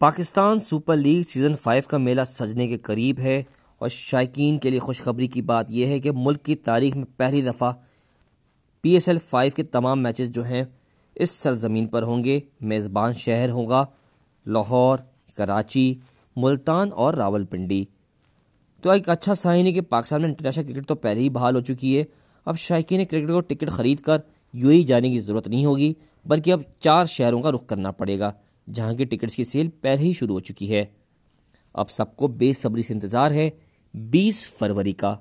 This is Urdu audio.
Pakistan super league season five کا میلہ سجنے کے قریب ہے اور شائقین کے لیے خوشخبری کی بات یہ ہے کہ ملک کی تاریخ میں پہلی دفعہ پی ایس ایل فائیو کے تمام میچز جو ہیں اس سرزمین پر ہوں گے۔ میزبان شہر ہوگا لاہور، کراچی، ملتان اور راول پنڈی تو ایک اچھا سائن ہے کہ پاکستان میں انٹرنیشنل کرکٹ تو پہلے ہی بحال ہو چکی ہے۔ اب شائقین کرکٹ کو ٹکٹ خرید کر یو ہی جانے کی ضرورت نہیں ہوگی، بلکہ اب چار شہروں کا رخ کرنا پڑے گا۔ جہاں کی ٹکٹس کی سیل پہلے ہی شروع ہو چکی ہے۔ اب سب کو بے صبری سے انتظار ہے بیس فروری کا۔